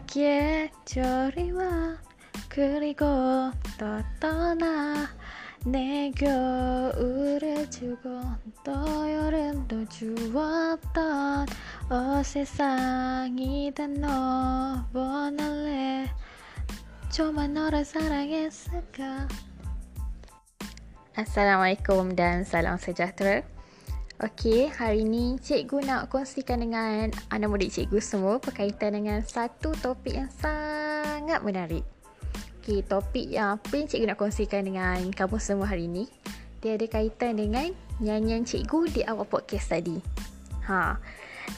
기다렸지만 그리고 또 떠나. 내 겨울을 주고 또 여름도 주었던 어 세상이 다너 원할래. cuma 너를 사랑했을까? Assalamualaikum dan salam sejahtera Okey, hari ni cikgu nak kongsikan dengan anak murid cikgu semua berkaitan dengan satu topik yang sangat menarik. Okey, topik yang apa yang cikgu nak kongsikan dengan kamu semua hari ni, dia ada kaitan dengan nyanyian cikgu di awal podcast tadi. Ha.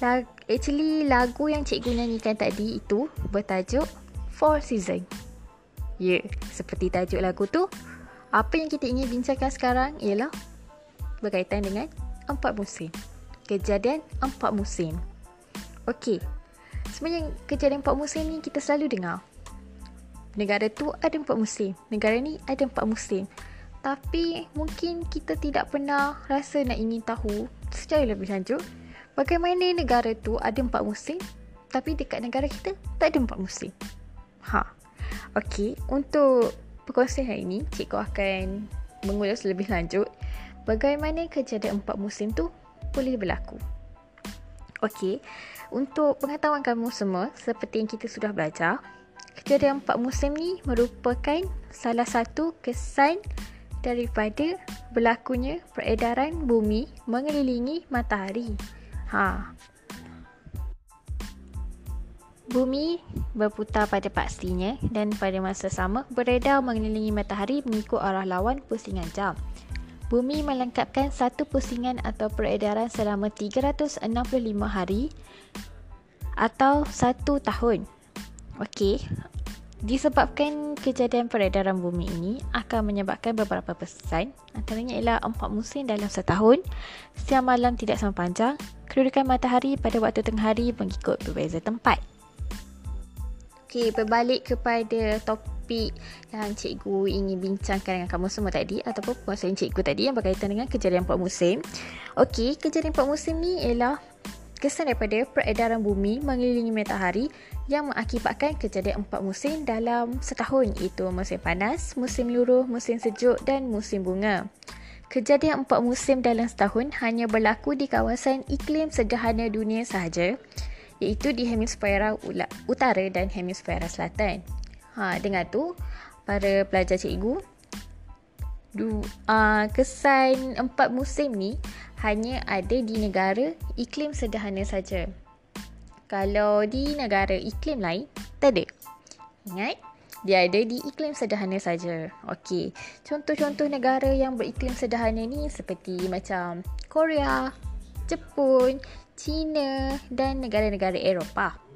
Lag, actually lagu yang cikgu nyanyikan tadi itu bertajuk Four Season. Ya, yeah, seperti tajuk lagu tu, apa yang kita ingin bincangkan sekarang ialah berkaitan dengan empat musim. Kejadian empat musim. Okey. Sebenarnya kejadian empat musim ni kita selalu dengar. Negara tu ada empat musim. Negara ni ada empat musim. Tapi mungkin kita tidak pernah rasa nak ingin tahu secara lebih lanjut bagaimana negara tu ada empat musim tapi dekat negara kita tak ada empat musim. Ha. Okey, untuk perkongsian hari ini, cikgu akan mengulas lebih lanjut bagaimana kejadian empat musim tu boleh berlaku. Okey, untuk pengetahuan kamu semua, seperti yang kita sudah belajar, kejadian empat musim ni merupakan salah satu kesan daripada berlakunya peredaran bumi mengelilingi matahari. Ha. Bumi berputar pada pastinya dan pada masa sama beredar mengelilingi matahari mengikut arah lawan pusingan jam. Bumi melengkapkan satu pusingan atau peredaran selama 365 hari atau satu tahun. Okey, disebabkan kejadian peredaran bumi ini akan menyebabkan beberapa pesan antaranya ialah empat musim dalam setahun, siang malam tidak sama panjang, kedudukan matahari pada waktu tengah hari mengikut berbeza tempat. Okey, berbalik kepada topik yang cikgu ingin bincangkan dengan kamu semua tadi ataupun perkongsian cikgu tadi yang berkaitan dengan kejadian empat musim. Okey, kejadian empat musim ni ialah kesan daripada peredaran bumi mengelilingi matahari yang mengakibatkan kejadian empat musim dalam setahun iaitu musim panas, musim luruh, musim sejuk dan musim bunga. Kejadian empat musim dalam setahun hanya berlaku di kawasan iklim sederhana dunia sahaja iaitu di hemisfera utara dan hemisfera selatan. Ha, dengan tu, para pelajar cikgu, du, uh, kesan empat musim ni hanya ada di negara iklim sederhana saja. Kalau di negara iklim lain, tak ada. Ingat? Dia ada di iklim sederhana saja. Okey. Contoh-contoh negara yang beriklim sederhana ni seperti macam Korea, Jepun, China dan negara-negara Eropah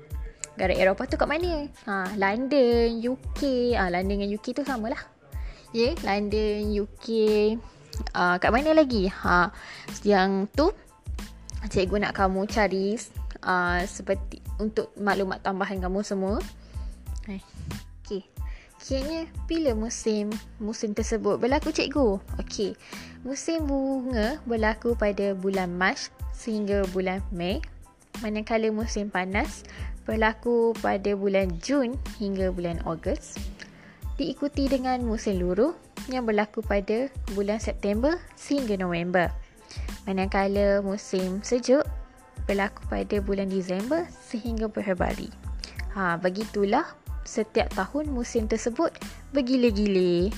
negara Eropah tu kat mana? Ha, London, UK. Ah, ha, London dengan UK tu samalah. Ya, yeah, London, UK. Ah, ha, kat mana lagi? Ha, yang tu cikgu nak kamu cari uh, seperti untuk maklumat tambahan kamu semua. Eh, okey. Kiranya bila musim musim tersebut berlaku cikgu? Okey. Musim bunga berlaku pada bulan Mac sehingga bulan Mei. Manakala musim panas berlaku pada bulan Jun hingga bulan Ogos diikuti dengan musim luruh yang berlaku pada bulan September sehingga November manakala musim sejuk berlaku pada bulan Disember sehingga Februari ha begitulah setiap tahun musim tersebut bergila-gila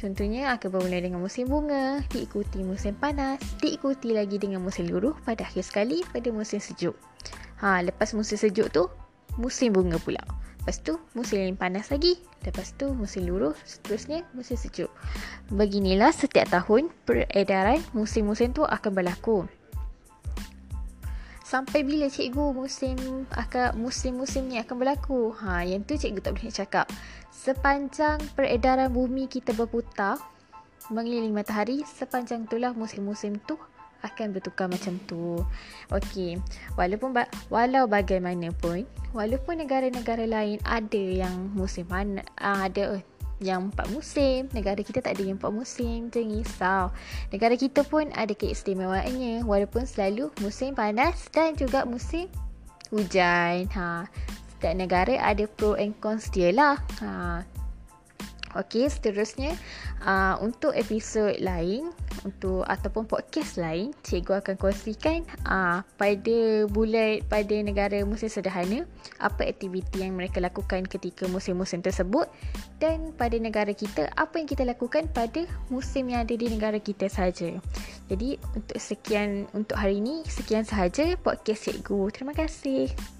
Contohnya akan bermula dengan musim bunga, diikuti musim panas, diikuti lagi dengan musim luruh pada akhir sekali pada musim sejuk. Ha, lepas musim sejuk tu, musim bunga pula. Lepas tu musim panas lagi. Lepas tu musim luruh. Seterusnya musim sejuk. Beginilah setiap tahun peredaran musim-musim tu akan berlaku. Sampai bila cikgu musim akan musim-musim ni akan berlaku? Ha, yang tu cikgu tak boleh cakap. Sepanjang peredaran bumi kita berputar mengelilingi matahari, sepanjang itulah musim-musim tu akan bertukar macam tu. Okey, walaupun ba- walau bagaimanapun, walaupun negara-negara lain ada yang musim mana uh, ada yang empat musim, negara kita tak ada yang empat musim, jangan risau. Negara kita pun ada keistimewaannya walaupun selalu musim panas dan juga musim hujan. Ha, Setiap negara ada pro and cons dia lah. Ha, Okey, seterusnya uh, untuk episod lain untuk ataupun podcast lain, cikgu akan kongsikan uh, pada bulan pada negara musim sederhana apa aktiviti yang mereka lakukan ketika musim-musim tersebut dan pada negara kita apa yang kita lakukan pada musim yang ada di negara kita saja. Jadi untuk sekian untuk hari ini sekian sahaja podcast cikgu. Terima kasih.